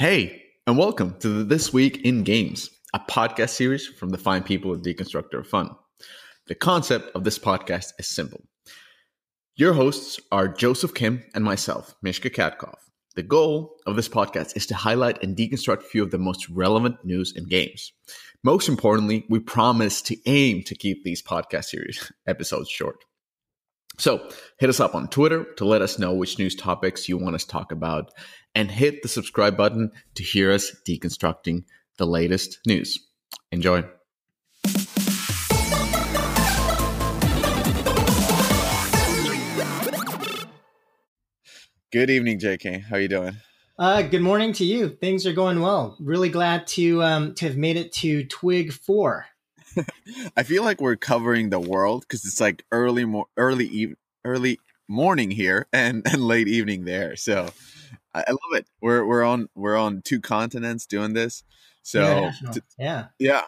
Hey, and welcome to This Week in Games, a podcast series from the fine people of Deconstructor of Fun. The concept of this podcast is simple. Your hosts are Joseph Kim and myself, Mishka Katkoff. The goal of this podcast is to highlight and deconstruct a few of the most relevant news in games. Most importantly, we promise to aim to keep these podcast series episodes short. So hit us up on Twitter to let us know which news topics you want us to talk about, and hit the subscribe button to hear us deconstructing the latest news. Enjoy. Good evening, JK. How are you doing? Uh, good morning to you. Things are going well. Really glad to um, to have made it to Twig Four. I feel like we're covering the world because it's like early, mo- early, eve- early morning here and, and late evening there. So I, I, love it. We're we're on we're on two continents doing this. So t- yeah, yeah.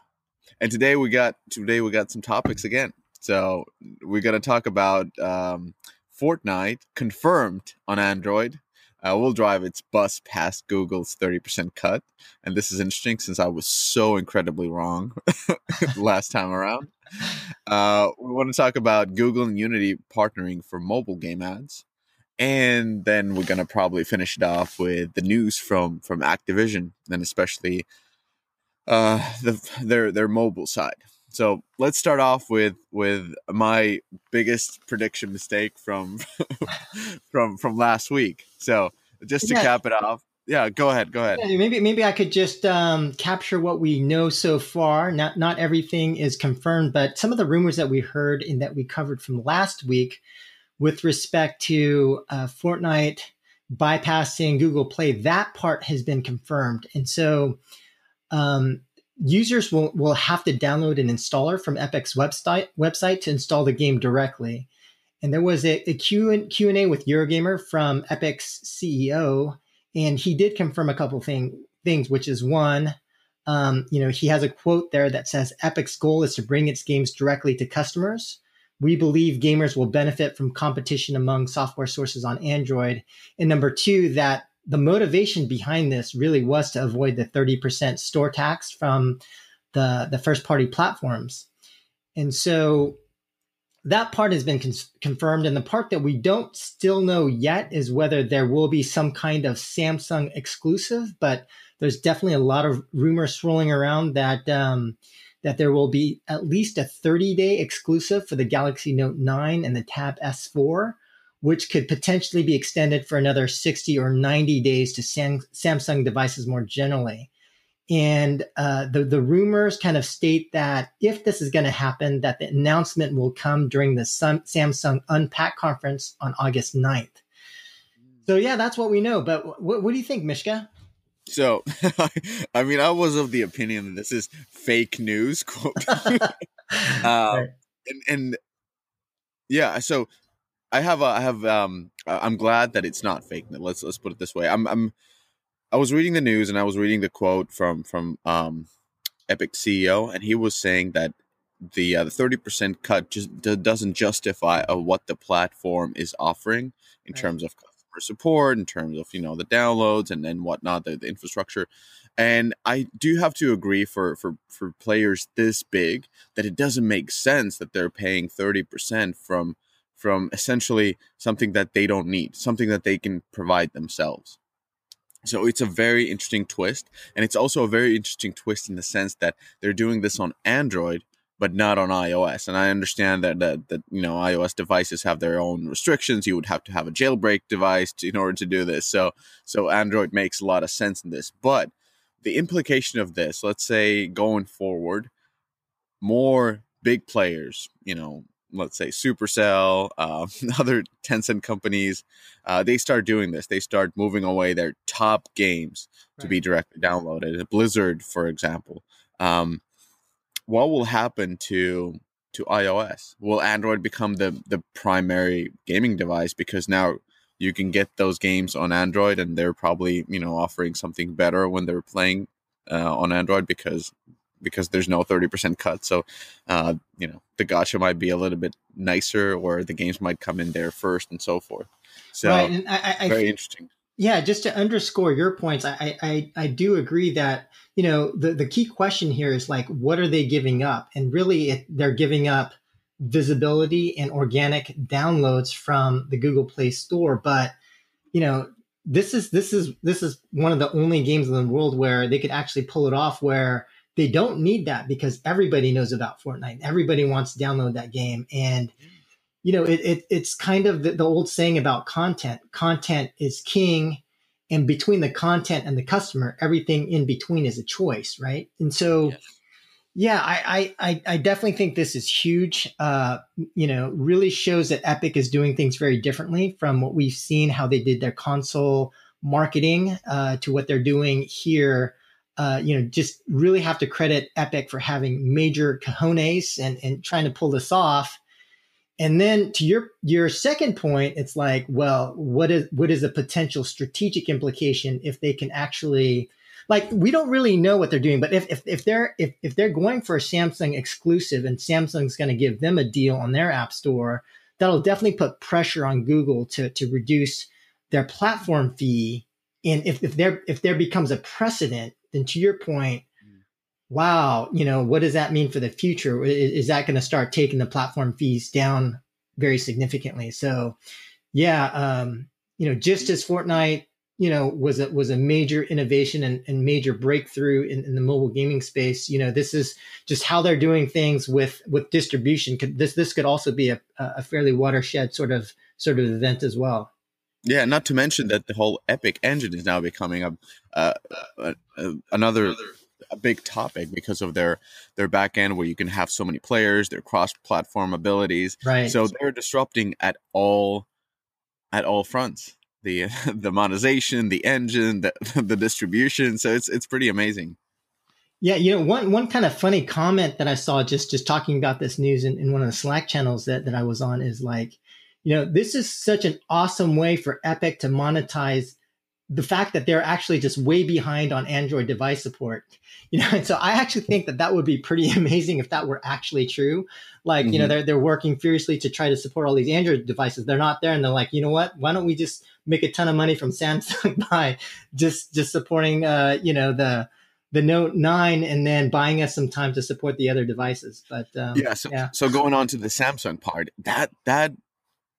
And today we got today we got some topics again. So we're gonna talk about um, Fortnite confirmed on Android uh, will drive its bus past Google's 30% cut. And this is interesting since I was so incredibly wrong last time around. Uh, we want to talk about Google and Unity partnering for mobile game ads. And then we're going to probably finish it off with the news from, from Activision and especially uh, the, their, their mobile side. So let's start off with with my biggest prediction mistake from from from last week. So just to yeah. cap it off, yeah, go ahead, go ahead. Yeah, maybe maybe I could just um, capture what we know so far. Not not everything is confirmed, but some of the rumors that we heard and that we covered from last week with respect to uh, Fortnite bypassing Google Play, that part has been confirmed, and so. Um, users will, will have to download an installer from Epic's website website to install the game directly. And there was a, Q&A with Eurogamer from Epic's CEO, and he did confirm a couple thing, things, which is one, um, you know, he has a quote there that says Epic's goal is to bring its games directly to customers. We believe gamers will benefit from competition among software sources on Android. And number two, that the motivation behind this really was to avoid the 30% store tax from the, the first party platforms. And so that part has been con- confirmed. And the part that we don't still know yet is whether there will be some kind of Samsung exclusive, but there's definitely a lot of rumors swirling around that, um, that there will be at least a 30 day exclusive for the Galaxy Note 9 and the Tab S4 which could potentially be extended for another 60 or 90 days to Sam- Samsung devices more generally. And uh, the, the rumors kind of state that if this is going to happen, that the announcement will come during the Samsung Unpack conference on August 9th. So yeah, that's what we know. But what, what do you think, Mishka? So, I mean, I was of the opinion that this is fake news, quote. uh, right. and, and yeah, so I have a, I have um I'm glad that it's not fake. Let's let's put it this way. I'm I'm I was reading the news and I was reading the quote from from um Epic CEO and he was saying that the uh, the 30% cut just d- doesn't justify uh, what the platform is offering in right. terms of customer support, in terms of you know the downloads and and whatnot, the, the infrastructure. And I do have to agree for for for players this big that it doesn't make sense that they're paying 30% from from essentially something that they don't need, something that they can provide themselves. So it's a very interesting twist. And it's also a very interesting twist in the sense that they're doing this on Android, but not on iOS. And I understand that, that, that you know, iOS devices have their own restrictions. You would have to have a jailbreak device to, in order to do this. So, so Android makes a lot of sense in this. But the implication of this, let's say going forward, more big players, you know, let's say Supercell, uh, other Tencent companies, uh, they start doing this. They start moving away their top games right. to be directly downloaded. Blizzard, for example. Um, what will happen to to iOS? Will Android become the the primary gaming device because now you can get those games on Android and they're probably you know offering something better when they're playing uh, on Android because because there's no 30% cut. So, uh, you know, the gacha might be a little bit nicer or the games might come in there first and so forth. So, right. and I, I, very interesting. Yeah, just to underscore your points, I, I I do agree that you know the the key question here is like what are they giving up, and really it, they're giving up visibility and organic downloads from the Google Play Store, but you know this is this is this is one of the only games in the world where they could actually pull it off where they don't need that because everybody knows about Fortnite. Everybody wants to download that game. And, you know, it, it it's kind of the, the, old saying about content. Content is king. And between the content and the customer, everything in between is a choice, right? And so, yes. yeah, I, I, I definitely think this is huge. Uh, you know, really shows that Epic is doing things very differently from what we've seen, how they did their console marketing uh, to what they're doing here uh, you know, just really have to credit Epic for having major cojones and, and trying to pull this off. And then to your your second point, it's like, well, what is what is a potential strategic implication if they can actually like we don't really know what they're doing, but if if, if they're if, if they're going for a Samsung exclusive and Samsung's going to give them a deal on their app store, that'll definitely put pressure on Google to to reduce their platform fee. And if, if there if there becomes a precedent then to your point, wow, you know, what does that mean for the future? Is, is that going to start taking the platform fees down very significantly? So, yeah, um, you know, just as Fortnite, you know, was a was a major innovation and, and major breakthrough in, in, the mobile gaming space. You know, this is just how they're doing things with with distribution. Could this this could also be a, a fairly watershed sort of sort of event as well. Yeah, not to mention that the whole Epic engine is now becoming a, uh, a, a another a big topic because of their their back end where you can have so many players, their cross platform abilities. Right. So they're disrupting at all at all fronts. The the monetization, the engine, the the distribution. So it's it's pretty amazing. Yeah, you know, one one kind of funny comment that I saw just just talking about this news in, in one of the Slack channels that, that I was on is like, you know, this is such an awesome way for Epic to monetize the fact that they're actually just way behind on Android device support. You know, and so I actually think that that would be pretty amazing if that were actually true. Like, mm-hmm. you know, mm-hmm. they're they're working furiously to try to support all these Android devices. They're not there, and they're like, you know what? Why don't we just make a ton of money from Samsung by just just supporting, uh, you know, the the Note Nine, and then buying us some time to support the other devices. But um, yeah, so yeah. so going on to the Samsung part, that that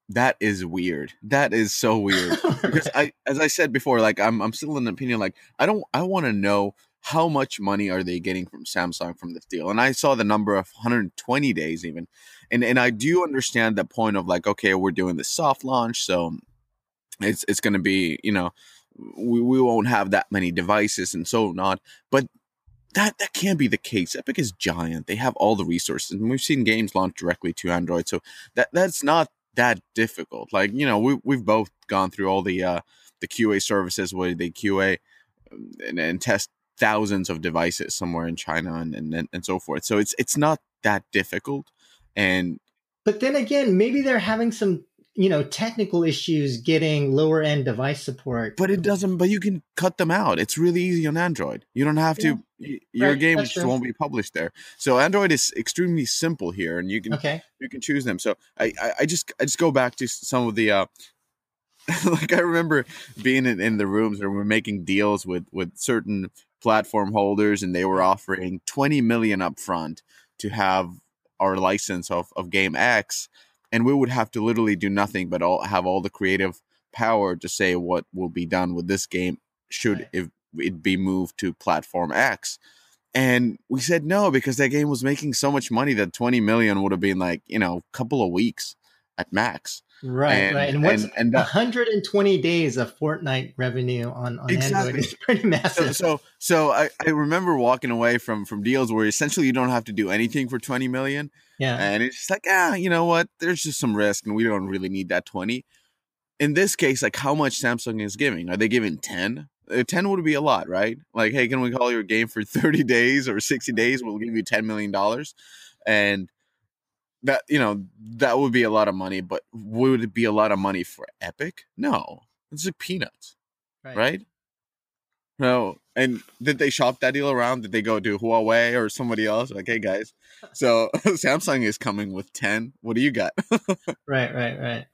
that is weird. That is so weird. because I as I said before, like I'm I'm still in the opinion like I don't I want to know how much money are they getting from Samsung from this deal? And I saw the number of 120 days even. And and I do understand the point of like, okay, we're doing the soft launch, so it's it's gonna be, you know, we, we won't have that many devices and so not. But that that can't be the case. Epic is giant. They have all the resources. And we've seen games launch directly to Android. So that that's not that difficult. Like you know, we we've both gone through all the uh, the QA services where they QA and, and test thousands of devices somewhere in China and, and and so forth. So it's it's not that difficult. And but then again, maybe they're having some you know technical issues getting lower end device support but it doesn't but you can cut them out it's really easy on android you don't have to yeah. Your right. game just won't be published there so android is extremely simple here and you can okay. you can choose them so i i, I just i just go back to some of the uh like i remember being in, in the rooms where we're making deals with with certain platform holders and they were offering 20 million up front to have our license of, of game x and we would have to literally do nothing but all have all the creative power to say what will be done with this game should right. if it be moved to platform X. And we said no because that game was making so much money that 20 million would have been like, you know, a couple of weeks at max. Right, and, right. And what's and, and that, 120 days of Fortnite revenue on, on exactly. Android is pretty massive. So, so, so I, I remember walking away from from deals where essentially you don't have to do anything for 20 million. Yeah. And it's just like, ah, you know what? There's just some risk and we don't really need that 20. In this case, like how much Samsung is giving? Are they giving 10? Uh, 10 would be a lot, right? Like, hey, can we call your game for 30 days or 60 days? We'll give you $10 million. And that you know that would be a lot of money but would it be a lot of money for epic no it's like peanuts right, right? no and did they shop that deal around did they go to huawei or somebody else like hey guys so samsung is coming with 10 what do you got right right right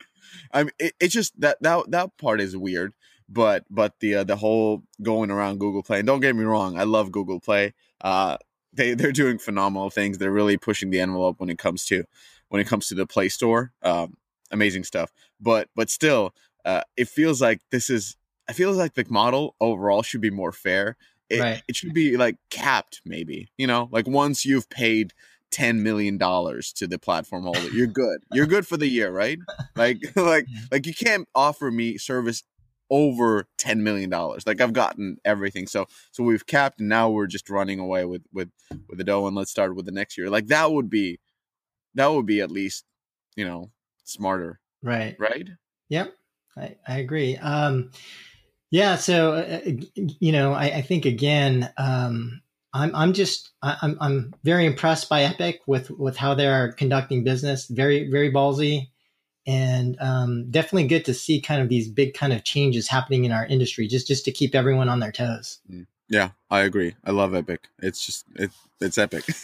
i mean it, it's just that that that part is weird but but the uh, the whole going around Google Play. And don't get me wrong, I love Google Play. Uh, they they're doing phenomenal things. They're really pushing the envelope when it comes to when it comes to the Play Store. Um, amazing stuff. But but still, uh, it feels like this is. I feel like the model overall should be more fair. It, right. it should be like capped, maybe. You know, like once you've paid ten million dollars to the platform holder, you're good. You're good for the year, right? Like like like you can't offer me service over 10 million dollars. Like i've gotten everything. So so we've capped and now we're just running away with with with the dough and let's start with the next year. Like that would be that would be at least you know smarter right. right? Yep. I i agree. Um yeah so uh, uh you know I, I think again um I'm I'm just I'm I'm very impressed by Epic with with how they're conducting business. Very very ballsy. And um, definitely good to see kind of these big kind of changes happening in our industry just just to keep everyone on their toes. Mm. yeah i agree. I love epic. It's just it, it's epic.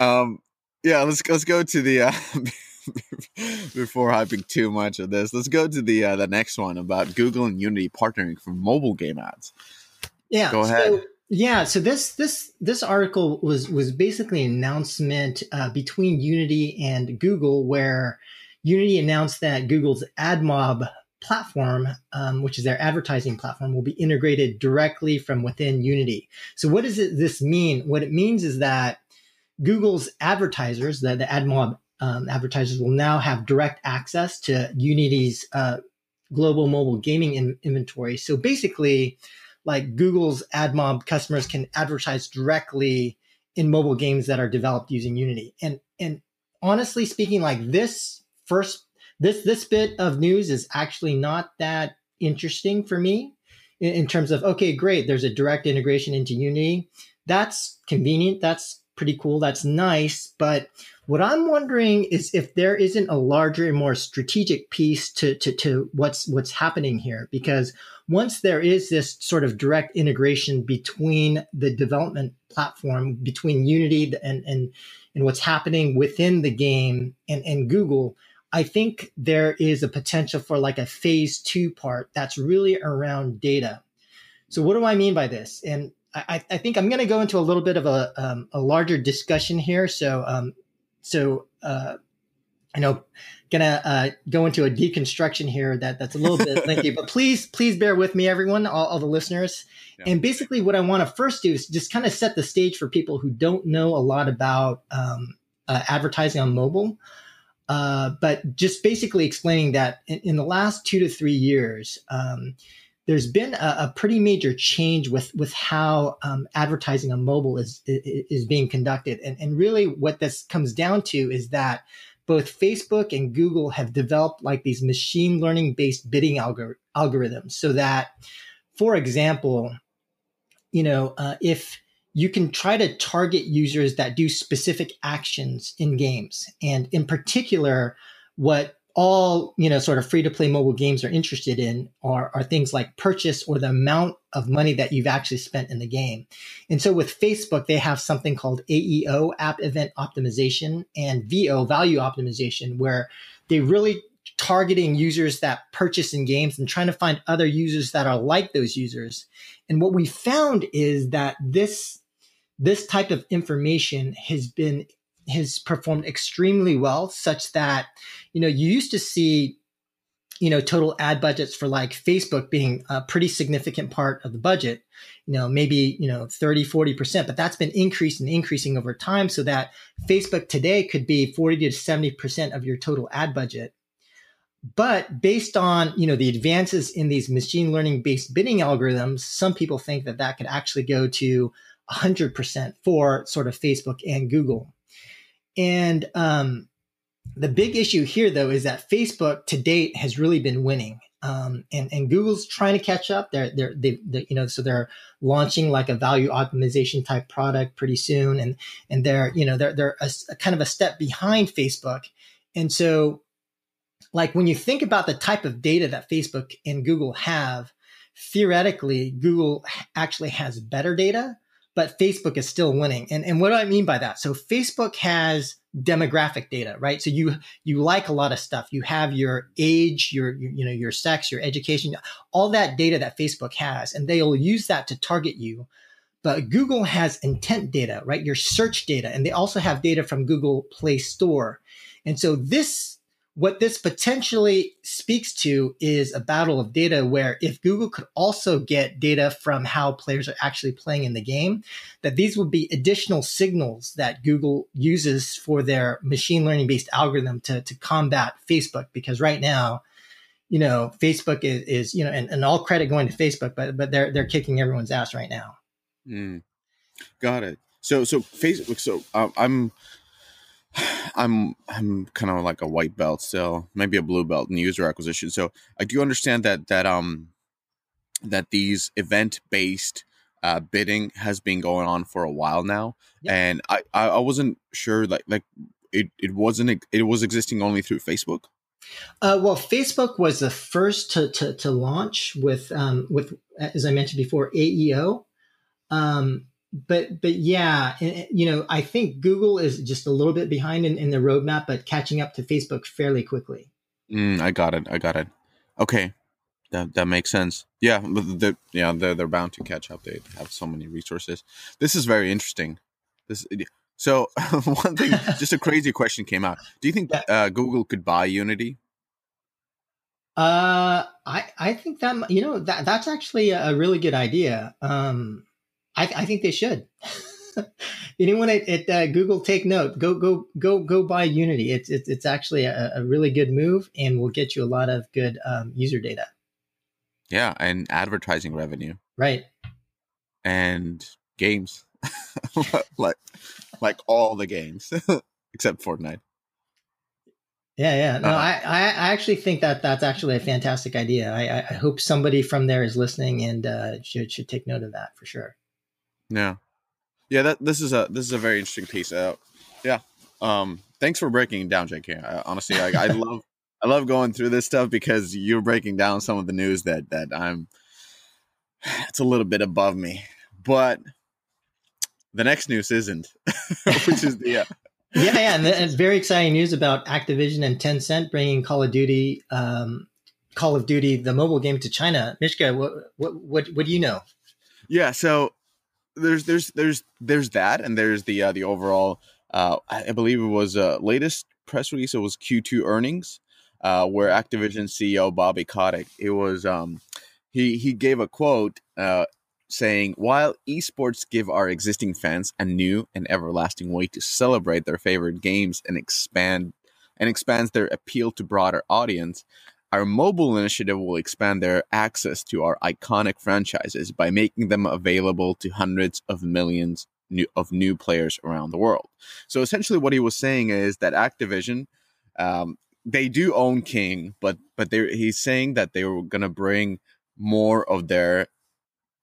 Um yeah let's let's go to the uh before hyping too much of this let's go to the uh, the next one about google and unity partnering for mobile game ads. Yeah go ahead. so- yeah, so this this this article was was basically an announcement uh, between Unity and Google, where Unity announced that Google's AdMob platform, um, which is their advertising platform, will be integrated directly from within Unity. So, what does it, this mean? What it means is that Google's advertisers, the, the AdMob um, advertisers, will now have direct access to Unity's uh, global mobile gaming in- inventory. So, basically like Google's AdMob customers can advertise directly in mobile games that are developed using Unity. And and honestly speaking, like this first this this bit of news is actually not that interesting for me in, in terms of okay, great, there's a direct integration into Unity. That's convenient. That's pretty cool. That's nice. But what I'm wondering is if there isn't a larger and more strategic piece to, to, to what's what's happening here. Because once there is this sort of direct integration between the development platform, between Unity and and, and what's happening within the game and, and Google, I think there is a potential for like a phase two part that's really around data. So what do I mean by this? And I, I think I'm going to go into a little bit of a, um, a larger discussion here. So um, so uh, I know gonna uh, go into a deconstruction here that that's a little bit lengthy, but please please bear with me, everyone, all, all the listeners. Yeah. And basically, what I want to first do is just kind of set the stage for people who don't know a lot about um, uh, advertising on mobile. Uh, but just basically explaining that in, in, the last two to three years, um, there's been a, a, pretty major change with with how um, advertising on mobile is, is, being conducted, and and really what this comes down to is that both Facebook and Google have developed like these machine learning based bidding algor- algorithms, so that, for example, you know uh, if you can try to target users that do specific actions in games, and in particular, what all you know sort of free to play mobile games are interested in are, are things like purchase or the amount of money that you've actually spent in the game. And so with facebook they have something called aeo app event optimization and vo value optimization where they really targeting users that purchase in games and trying to find other users that are like those users. And what we found is that this this type of information has been has performed extremely well, such that, you know, you used to see, you know, total ad budgets for like Facebook being a pretty significant part of the budget, you know, maybe, you know, 30, 40%, but that's been increasing and increasing over time so that Facebook today could be 40 to 70% of your total ad budget. But based on, you know, the advances in these machine learning based bidding algorithms, some people think that that could actually go to 100% for sort of Facebook and Google. And um, the big issue here, though, is that Facebook to date has really been winning. Um, and, and Google's trying to catch up. They're, they're, they, they, you know, so they're launching like a value optimization type product pretty soon. And, and they're, you know, they're, they're a, a kind of a step behind Facebook. And so like when you think about the type of data that Facebook and Google have, theoretically, Google actually has better data, but Facebook is still winning. And, and what do I mean by that? So Facebook has demographic data, right? So you you like a lot of stuff. You have your age, your, you know your sex, your education, all that data that Facebook has, and they'll use that to target you. But Google has intent data, right? Your search data, and they also have data from Google Play Store. And so this what this potentially speaks to is a battle of data where if Google could also get data from how players are actually playing in the game, that these would be additional signals that Google uses for their machine learning based algorithm to, to combat Facebook. Because right now, you know, Facebook is, is you know, and, and all credit going to Facebook, but but they're they're kicking everyone's ass right now. Mm. Got it. So so Facebook. So um, I'm I'm I'm kind of like a white belt still, maybe a blue belt in user acquisition. So I do understand that that um that these event based uh, bidding has been going on for a while now, yep. and I I wasn't sure like like it it wasn't it was existing only through Facebook. Uh, well, Facebook was the first to to, to launch with um, with as I mentioned before AEO. Um, but but yeah, you know, I think Google is just a little bit behind in, in the roadmap, but catching up to Facebook fairly quickly. Mm, I got it. I got it. Okay, that that makes sense. Yeah, the, yeah, they're they're bound to catch up. They have so many resources. This is very interesting. This so one thing, just a crazy question came out. Do you think uh, Google could buy Unity? Uh, I I think that you know that that's actually a really good idea. Um, I, I think they should. Anyone at, at uh, Google, take note. Go go go go buy Unity. It's it's, it's actually a, a really good move, and will get you a lot of good um, user data. Yeah, and advertising revenue. Right. And games, like like all the games except Fortnite. Yeah, yeah. No, uh, I, I actually think that that's actually a fantastic idea. I, I hope somebody from there is listening and uh, should should take note of that for sure. Yeah, yeah. That this is a this is a very interesting piece. Uh, yeah. Um. Thanks for breaking down, JK. I, honestly, I, I love I love going through this stuff because you're breaking down some of the news that that I'm. It's a little bit above me, but the next news isn't, which is the. Uh, yeah, yeah, and it's very exciting news about Activision and Tencent bringing Call of Duty, um, Call of Duty, the mobile game to China. Mishka, what what what, what do you know? Yeah, so there's there's there's there's that, and there's the uh, the overall. Uh, I believe it was uh, latest press release. It was Q2 earnings, uh, where Activision CEO Bobby Kotick. It was um, he he gave a quote uh, saying, "While esports give our existing fans a new and everlasting way to celebrate their favorite games and expand and expands their appeal to broader audience." Our mobile initiative will expand their access to our iconic franchises by making them available to hundreds of millions new, of new players around the world. So essentially, what he was saying is that Activision, um, they do own King, but but he's saying that they were going to bring more of their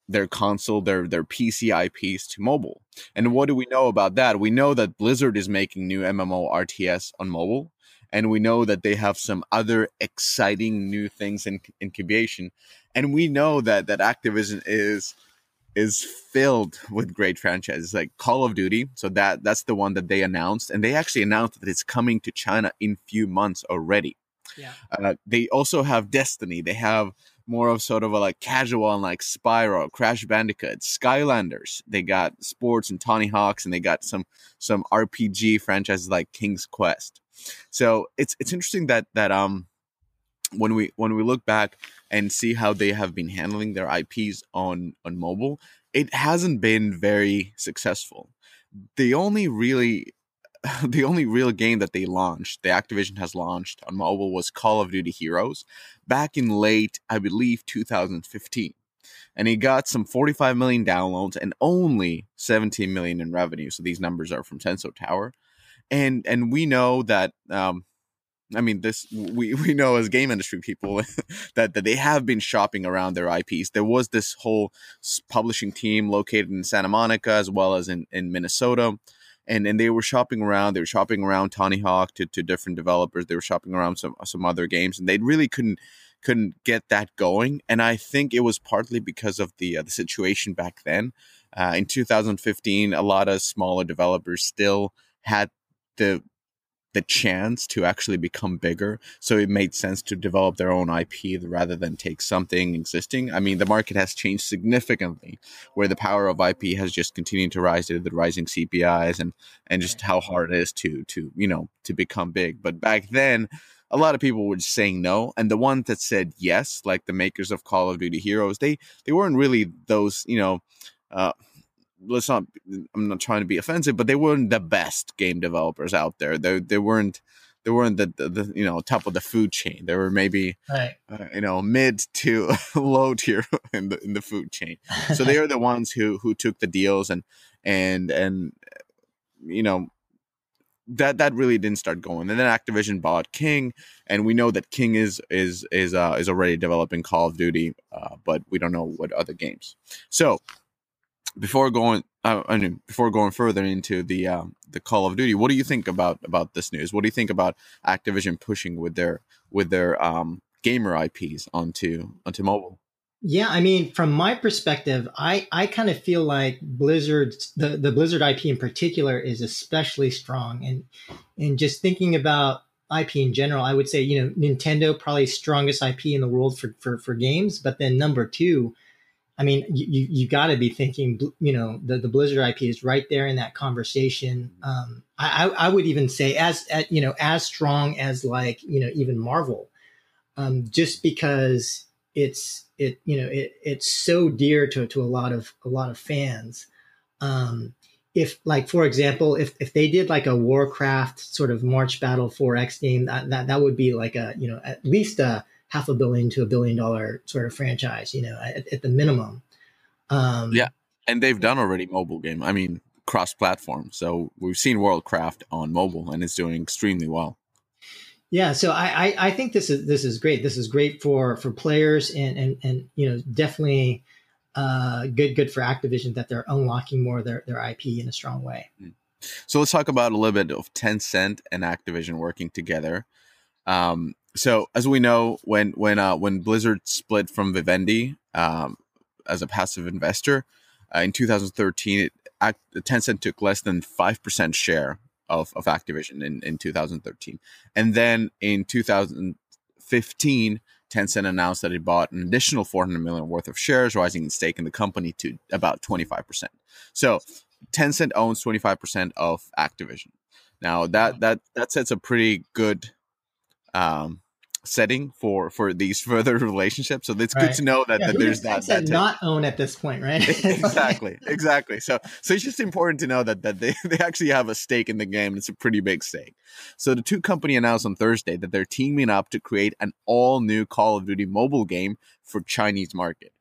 their console, their their PC IPs to mobile. And what do we know about that? We know that Blizzard is making new MMO RTS on mobile and we know that they have some other exciting new things in incubation and we know that that activision is is filled with great franchises like call of duty so that that's the one that they announced and they actually announced that it's coming to china in few months already. Yeah. Uh, they also have destiny they have more of sort of a like casual and like Spyro, Crash Bandicoot, Skylanders. They got sports and Tony Hawks, and they got some some RPG franchises like King's Quest. So it's it's interesting that that um when we when we look back and see how they have been handling their IPs on on mobile, it hasn't been very successful. The only really the only real game that they launched, the Activision has launched on mobile was Call of Duty Heroes back in late, I believe, 2015. And he got some 45 million downloads and only 17 million in revenue. So these numbers are from Sensor Tower and and we know that um I mean, this we, we know as game industry people that, that they have been shopping around their IPs. There was this whole publishing team located in Santa Monica as well as in, in Minnesota. And, and they were shopping around. They were shopping around Tony Hawk to, to different developers. They were shopping around some some other games, and they really couldn't couldn't get that going, and I think it was partly because of the uh, the situation back then. Uh, in 2015, a lot of smaller developers still had the the chance to actually become bigger. So it made sense to develop their own IP rather than take something existing. I mean, the market has changed significantly, where the power of IP has just continued to rise due to the rising CPIs and and just how hard it is to to you know to become big. But back then. A lot of people were saying no, and the ones that said yes, like the makers of Call of Duty Heroes, they they weren't really those, you know, uh, let's not i'm not trying to be offensive but they weren't the best game developers out there. They, they weren't they weren't the, the, the, you know top of the food chain. They were maybe right. uh, you know mid to low tier in the in the food chain. So they are the ones who who took the deals and and and you know that that really didn't start going. And then activision bought king and we know that king is is is uh is already developing call of duty uh, but we don't know what other games. So before going uh, I mean, before going further into the uh, the Call of Duty, what do you think about about this news? What do you think about Activision pushing with their with their um, gamer IPs onto onto mobile? Yeah, I mean, from my perspective, I, I kind of feel like Blizzard, the, the Blizzard IP in particular, is especially strong. And and just thinking about IP in general, I would say, you know, Nintendo probably strongest IP in the world for, for, for games. But then number two, I mean, you you got to be thinking, you know, the, the Blizzard IP is right there in that conversation. Um, I, I would even say as, as you know as strong as like you know even Marvel, um, just because it's it you know it, it's so dear to to a lot of a lot of fans. Um, if like for example, if if they did like a Warcraft sort of March Battle 4X game, that that, that would be like a you know at least a half a billion to a billion dollar sort of franchise, you know, at, at the minimum. Um, yeah, and they've done already mobile game. I mean, cross platform. So we've seen Worldcraft on mobile, and it's doing extremely well. Yeah, so I, I, I think this is this is great. This is great for for players, and and and you know definitely uh, good good for Activision that they're unlocking more of their their IP in a strong way. Hmm. So let's talk about a little bit of Tencent and Activision working together. Um, so as we know, when when uh, when Blizzard split from Vivendi um, as a passive investor uh, in 2013, it, Tencent took less than five percent share of, of Activision in, in 2013, and then in 2015, Tencent announced that it bought an additional 400 million worth of shares, rising its stake in the company to about 25 percent. So Tencent owns 25 percent of Activision. Now that that that sets a pretty good um, setting for for these further relationships. So it's right. good to know that, yeah, that there's that, that not own at this point, right? exactly, exactly. So so it's just important to know that that they, they actually have a stake in the game. It's a pretty big stake. So the two company announced on Thursday that they're teaming up to create an all new Call of Duty mobile game for Chinese market.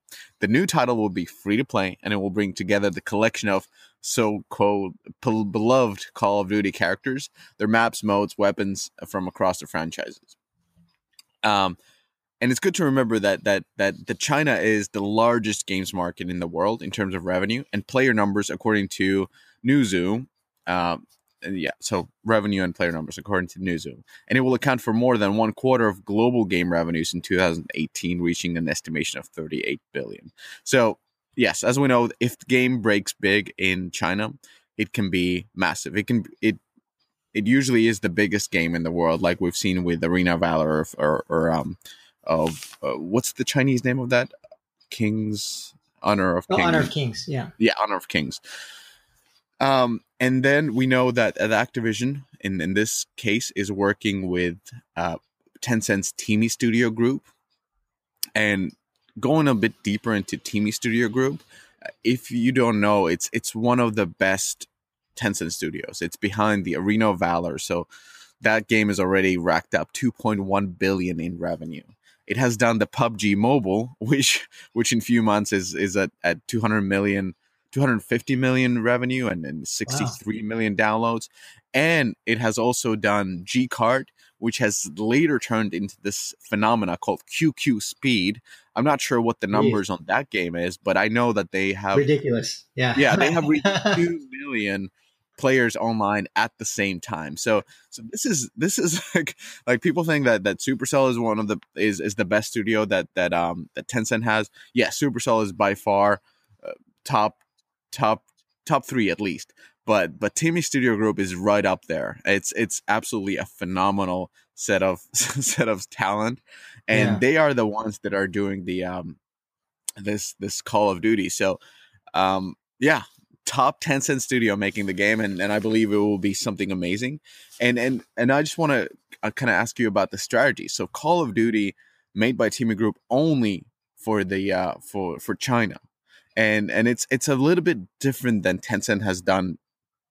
The new title will be free to play and it will bring together the collection of so called beloved Call of Duty characters, their maps, modes, weapons uh, from across the franchises. Um, and it's good to remember that that that the China is the largest games market in the world in terms of revenue and player numbers, according to Newzoo. Um, yeah, so revenue and player numbers according to Newzoo, and it will account for more than one quarter of global game revenues in 2018, reaching an estimation of 38 billion. So yes, as we know, if the game breaks big in China, it can be massive. It can it it usually is the biggest game in the world, like we've seen with Arena Valor or, or, or um, of uh, what's the Chinese name of that? Kings Honor of oh, Kings. Honor of Kings, yeah, yeah, Honor of Kings. Um, and then we know that at Activision, in in this case, is working with uh, Tencent's TiMi Studio Group, and going a bit deeper into TiMi Studio Group. If you don't know, it's it's one of the best Tencent Studios. It's behind the Arena of Valor, so that game has already racked up 2.1 billion in revenue. It has done the PUBG Mobile, which which in few months is is at, at 200 million, 250 million revenue and, and 63 wow. million downloads. And it has also done G Card, which has later turned into this phenomena called QQ Speed. I'm not sure what the numbers yeah. on that game is, but I know that they have ridiculous. Yeah, yeah, they have reached two million players online at the same time. So so this is this is like like people think that that Supercell is one of the is is the best studio that that um that Tencent has. Yeah, Supercell is by far uh, top top top 3 at least. But but TiMi Studio Group is right up there. It's it's absolutely a phenomenal set of set of talent and yeah. they are the ones that are doing the um this this Call of Duty. So um yeah, top Tencent studio making the game, and, and I believe it will be something amazing. And and and I just want to uh, kind of ask you about the strategy. So Call of Duty made by TiMi Group only for the uh, for for China, and and it's it's a little bit different than Tencent has done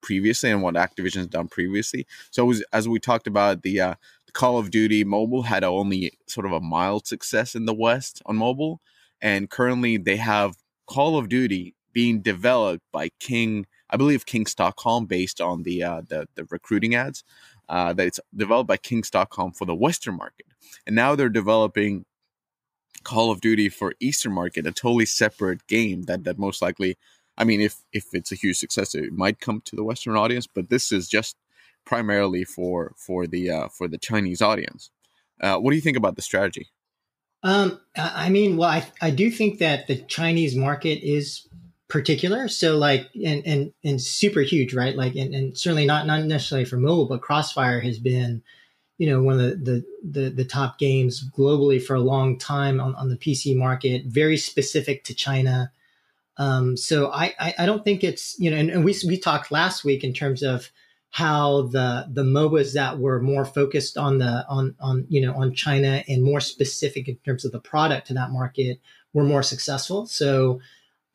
previously and what Activision has done previously. So was, as we talked about the uh, Call of Duty mobile had only sort of a mild success in the West on mobile, and currently they have Call of Duty being developed by King, I believe King Stockholm, based on the uh, the, the recruiting ads. Uh, that it's developed by King Stockholm for the Western market, and now they're developing Call of Duty for Eastern market, a totally separate game that that most likely, I mean, if if it's a huge success, it might come to the Western audience, but this is just primarily for for the uh, for the Chinese audience. Uh, what do you think about the strategy? Um, I mean, well, I, I do think that the Chinese market is particular. So like and and and super huge, right? Like and, and certainly not not necessarily for mobile, but Crossfire has been, you know, one of the the the, the top games globally for a long time on, on the PC market, very specific to China. Um, so I, I, I don't think it's you know, and, and we we talked last week in terms of how the the MOBAs that were more focused on the on on you know on China and more specific in terms of the product to that market were more successful. So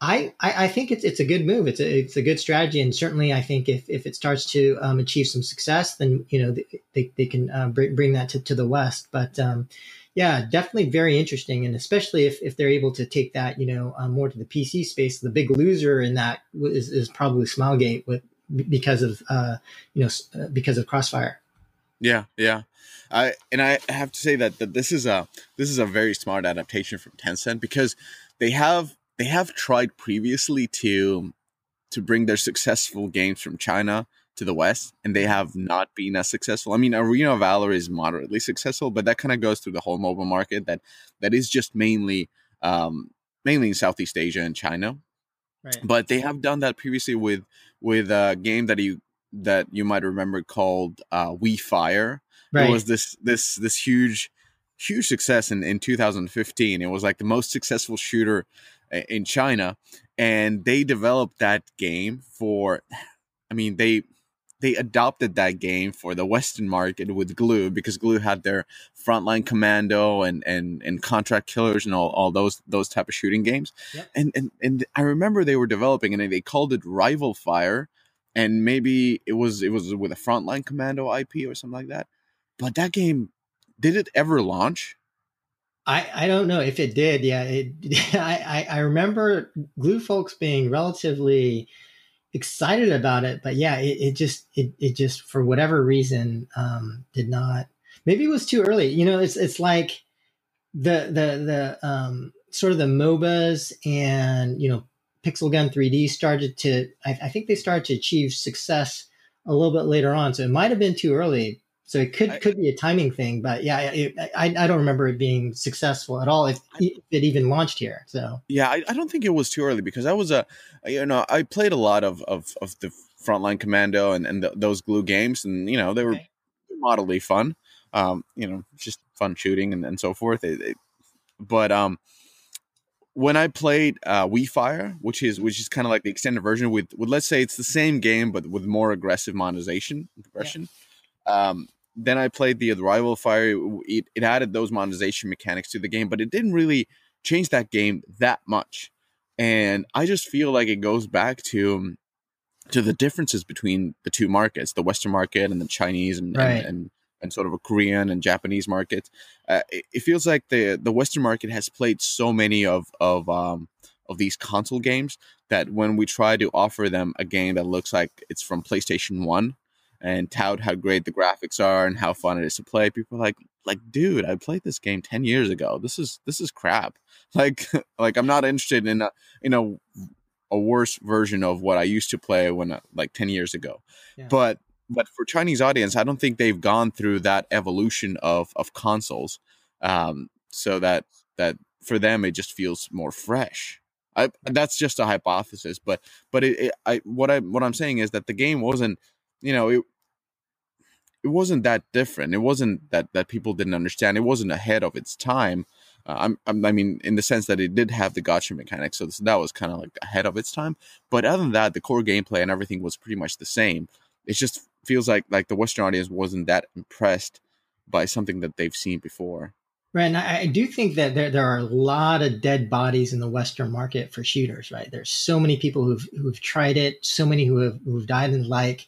I, I, think it's it's a good move. It's a it's a good strategy, and certainly I think if, if it starts to um, achieve some success, then you know they, they can uh, bring, bring that to, to the West. But um, yeah, definitely very interesting, and especially if, if they're able to take that you know um, more to the PC space. The big loser in that is, is probably Smilegate with because of uh, you know uh, because of Crossfire. Yeah, yeah. I and I have to say that, that this is a this is a very smart adaptation from Tencent because they have they have tried previously to to bring their successful games from China to the West, and they have not been as successful. I mean, Arena of Valor is moderately successful, but that kind of goes through the whole mobile market that that is just mainly um, mainly in Southeast Asia and China. Right. But they have done that previously with with a game that you that you might remember called uh, WeFire. Right. It was this this this huge huge success in, in 2015. It was like the most successful shooter in China, and they developed that game for. I mean, they they adopted that game for the Western market with Glu because Glu had their frontline commando and and and contract killers and all, all those those type of shooting games. Yep. And and and I remember they were developing and they called it Rival Fire, and maybe it was it was with a frontline commando IP or something like that. But that game did it ever launch? I, I don't know if it did. Yeah, it, I, I remember Glu folks being relatively excited about it, but yeah, it, it just it, it just for whatever reason um, did not. Maybe it was too early. You know, it's it's like the the the um, sort of the MOBAs and you know Pixel Gun 3D started to. I, I think they started to achieve success a little bit later on, so it might have been too early so it could I, could be a timing thing, but yeah, it, I I don't remember it being successful at all if, if it even launched here. So yeah, I, I, don't think it was too early because I was a you know I played a lot of of, of the Frontline Commando and and the, those Glu games, and you know they were okay. moderately fun. Um, you know, just fun shooting and, and so forth. It, it, but um, when I played uh, WeFire, which is which is kind of like the extended version with with let's say it's the same game but with more aggressive monetization progression. Yeah. Um, then I played the Rival Fire. It, it added those monetization mechanics to the game, but it didn't really change that game that much. And I just feel like it goes back to to the differences between the two markets, the Western market and the Chinese and right. and, and, and, sort of a Korean and Japanese market. Uh, it, it, feels like the the Western market has played so many of of um, of these console games that when we try to offer them a game that looks like it's from PlayStation One, and tout how great the graphics are and how fun it is to play. People are like, like, dude, I played this game ten years ago. This is this is crap. Like, like I'm not interested in a in a a worse version of what I used to play when like 10 years ago. Yeah. But but for Chinese audience, I don't think they've gone through that evolution of of consoles. Um, so that that for them it just feels more fresh. I, that's just a hypothesis, but but it, it, I what I what I'm saying is that the game wasn't, you know, it it wasn't that different. It wasn't that that people didn't understand. It wasn't ahead of its time. Uh, I'm, I'm, i mean, in the sense that it did have the gacha mechanics, so this, that was kind of like ahead of its time. But other than that, the core gameplay and everything was pretty much the same. It just feels like like the Western audience wasn't that impressed by something that they've seen before. Right, and I, I do think that there there are a lot of dead bodies in the Western market for shooters. Right, there's so many people who've who've tried it, so many who have who've died and like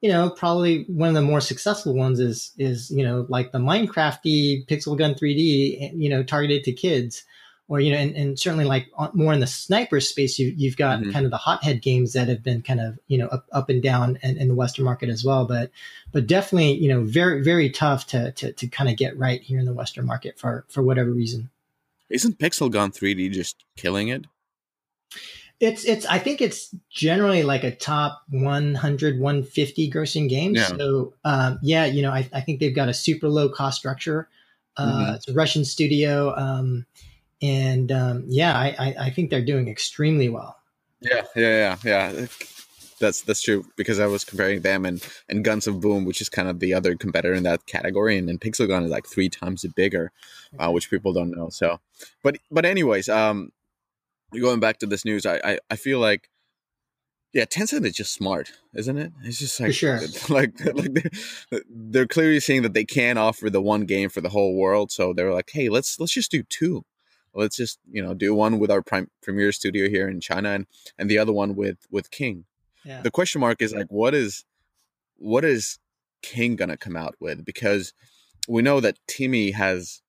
you know, probably one of the more successful ones is is you know like the Minecrafty Pixel Gun 3D, you know, targeted to kids, or you know, and, and certainly like more in the sniper space, you you've got mm-hmm. kind of the hothead games that have been kind of you know up, up and down in, in, the Western market as well, but but definitely you know very very tough to to to kind of get right here in the Western market for for whatever reason. Isn't Pixel Gun 3D just killing it? It's it's I think it's generally like a top 100 150 grossing game. Yeah. So um, yeah, you know, I, I think they've got a super low cost structure. Uh, mm-hmm. It's a Russian studio, um, and um, yeah, I, I, I think they're doing extremely well. Yeah, yeah, yeah, yeah. That's that's true because I was comparing them and and Guns of Boom, which is kind of the other competitor in that category, and then Pixel Gun is like three times bigger, uh, which people don't know. So, but but anyways, um, going back to this news, I, I, I feel like yeah, Tencent is just smart, isn't it? It's just like sure. like like they're, they're, clearly saying that they can't offer the one game for the whole world, so they're like, hey, let's let's just do two. Let's just you know do one with our prime premier studio here in China, and and the other one with with King. Yeah. The question mark is like, what is what is King gonna come out with? Because we know that TiMi has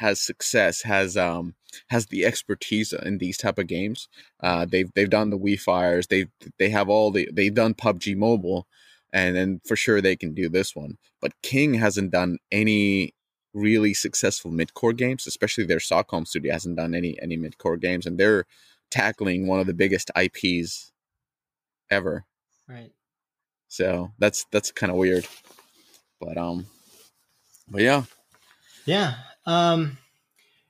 has success, has um has the expertise in these type of games. Uh, they've they've done the WeFires, they they have all the they've done PUBG Mobile, and then for sure they can do this one. But King hasn't done any really successful mid-core games, especially their Stockholm studio hasn't done any any mid-core games, and they're tackling one of the biggest IPs ever. Right. So that's that's kind of weird, but um, but yeah, yeah. Um,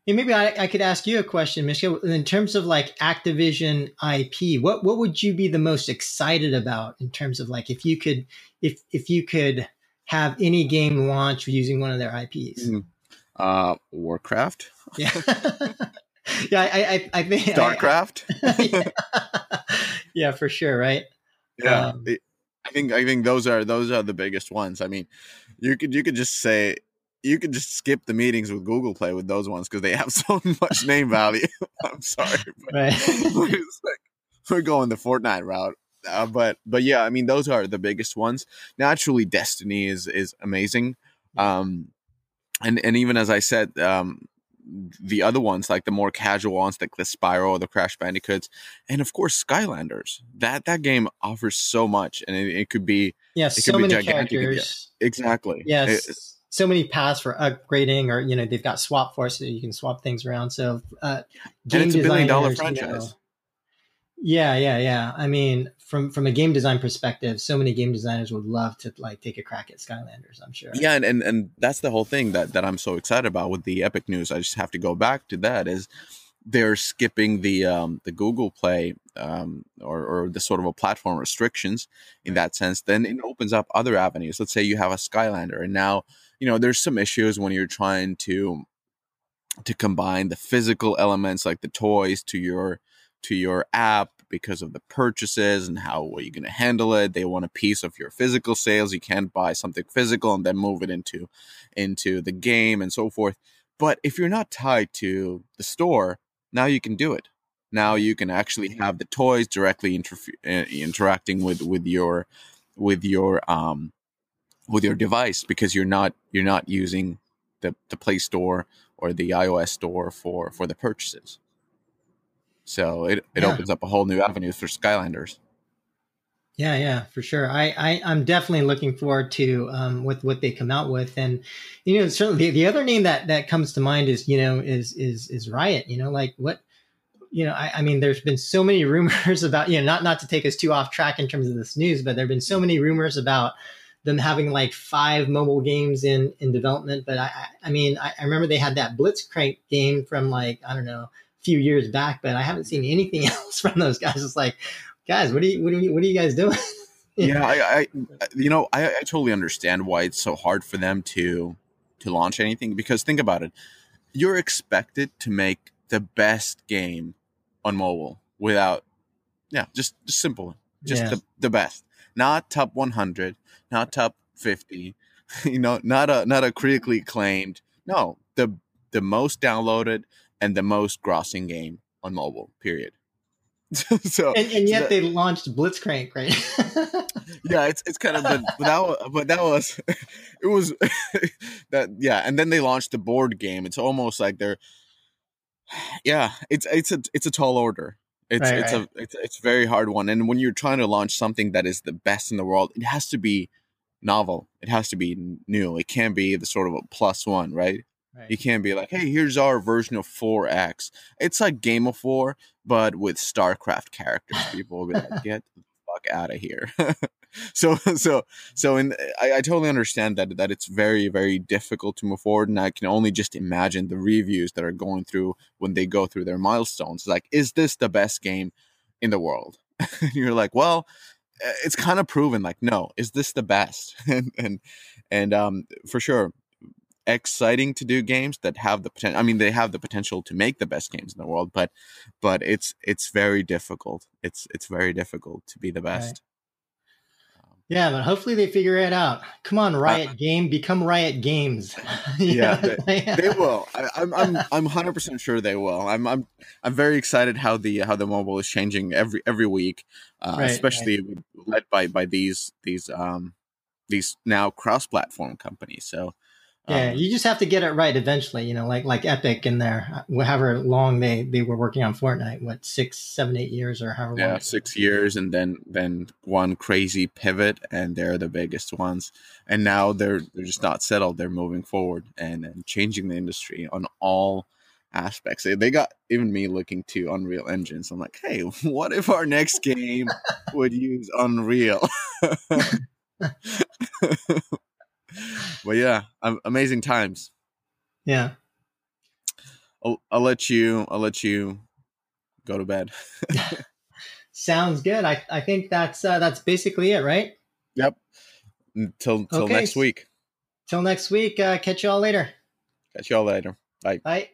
maybe I, I, could ask you a question, Mishka. In terms of like Activision IP, what what would you be the most excited about in terms of like if you could if if you could have any game launch using one of their IPs? Mm. Uh, Warcraft. Yeah. yeah, I, I, I think Starcraft. yeah. yeah. for sure, right? Yeah, um, I think I think those are those are the biggest ones. I mean, you could you could just say you can just skip the meetings with Google Play with those ones because they have so much name value. I'm sorry, but right. we're, like, we're, going the Fortnite route. Uh, but but yeah, I mean those are the biggest ones. Naturally, Destiny is is amazing, um, and and even as I said, um, the other ones like the more casual ones like the Spyro or the Crash Bandicoots, and of course Skylanders. That that game offers so much, and it, it could be yeah, it so many characters. Exactly. Yes. It, so many paths for upgrading, or you know, they've got swap force so you can swap things around. So, uh, game and it's a billion dollar franchise. You know, yeah, yeah, yeah. I mean, from from a game design perspective, so many game designers would love to like take a crack at Skylanders. I'm sure. Yeah, and and, and that's the whole thing that that I'm so excited about with the Epic news. I just have to go back to that is they're skipping the um, the Google Play um, or, or the sort of a platform restrictions in that sense. Then it opens up other avenues. Let's say you have a Skylander, and now you know there's some issues when you're trying to to combine the physical elements like the toys to your to your app because of the purchases and how are you going to handle it. They want a piece of your physical sales. You can't buy something physical and then move it into into the game and so forth. But if you're not tied to the store now you can do it. Now you can actually have the toys directly uh, interacting with with your with your um with your device because you're not you're not using the, the Play Store or the iOS store for for the purchases. So it, it yeah. opens up a whole new avenue for Skylanders. Yeah, yeah, for sure. I, I I'm definitely looking forward to um with what they come out with, and you know certainly the, the other name that that comes to mind is you know is is is Riot. You know, like what you know, I, I, mean, there's been so many rumors about, you know, not not to take us too off track in terms of this news, but there've been so many rumors about them having like five mobile games in in development. But I, I mean, I, I remember they had that Blitzcrank game from like I don't know a few years back, but I haven't seen anything else from those guys. It's like, guys, what are you what are you what are you guys doing? yeah, I, I, you know, I, I totally understand why it's so hard for them to to launch anything because think about it, you're expected to make the best game on mobile without, yeah, just, just simple, just yeah. the the best, not top 100, not top 50, you know, not a not a critically acclaimed, no, the the most downloaded and the most grossing game on mobile. Period. so and, and yet they launched Blitzcrank, right? yeah, it's it's kind of but, but that but that was it was that yeah, and then they launched the board game. It's almost like they're yeah, it's it's a it's a tall order. It's right, it's right. a it's it's a very hard one. And when you're trying to launch something that is the best in the world, it has to be novel. It has to be new. It can't be the sort of a plus one, right? Right. You can't be like, hey, here's our version of 4X. It's like Game of War, but with StarCraft characters. People will be like, get fuck out of here. so so so and I, I totally understand that that it's very, very difficult to move forward. And I can only just imagine the reviews that are going through when they go through their milestones. Like, is this the best game in the world? and you're like, well, eh, it's kind of proven like no is this the best and and and um for sure exciting to do games that have the potential. I mean, they have the potential to make the best games in the world, but but it's it's very difficult. It's it's very difficult to be the best. Right. Um, yeah, but hopefully they figure it out. Come on, Riot uh, Game, become Riot Games. yeah, they, they, will. I, am I'm I'm hundred percent sure they will. I'm I'm I'm very excited how the how the mobile is changing every every week, uh, right, especially right. led by by these these um these now cross platform companies. So yeah, um, you just have to get it right eventually. You know, like like Epic in there, however long they they were working on Fortnite, what six, seven, eight years or however. Long. Yeah, six years, and then then one crazy pivot, and they're the biggest ones. And now they're they're just not settled. They're moving forward and, and changing the industry on all aspects. They, they got even me looking to Unreal Engines. I'm like, hey, what if our next game would use Unreal? but yeah, amazing times. Yeah. I'll, I'll let you. I'll let you go to bed. Sounds good. I, I think that's uh, that's basically it, right? Yep. Until till okay. next week. Till next week. Uh, catch y'all later. Catch y'all later. Bye. Bye.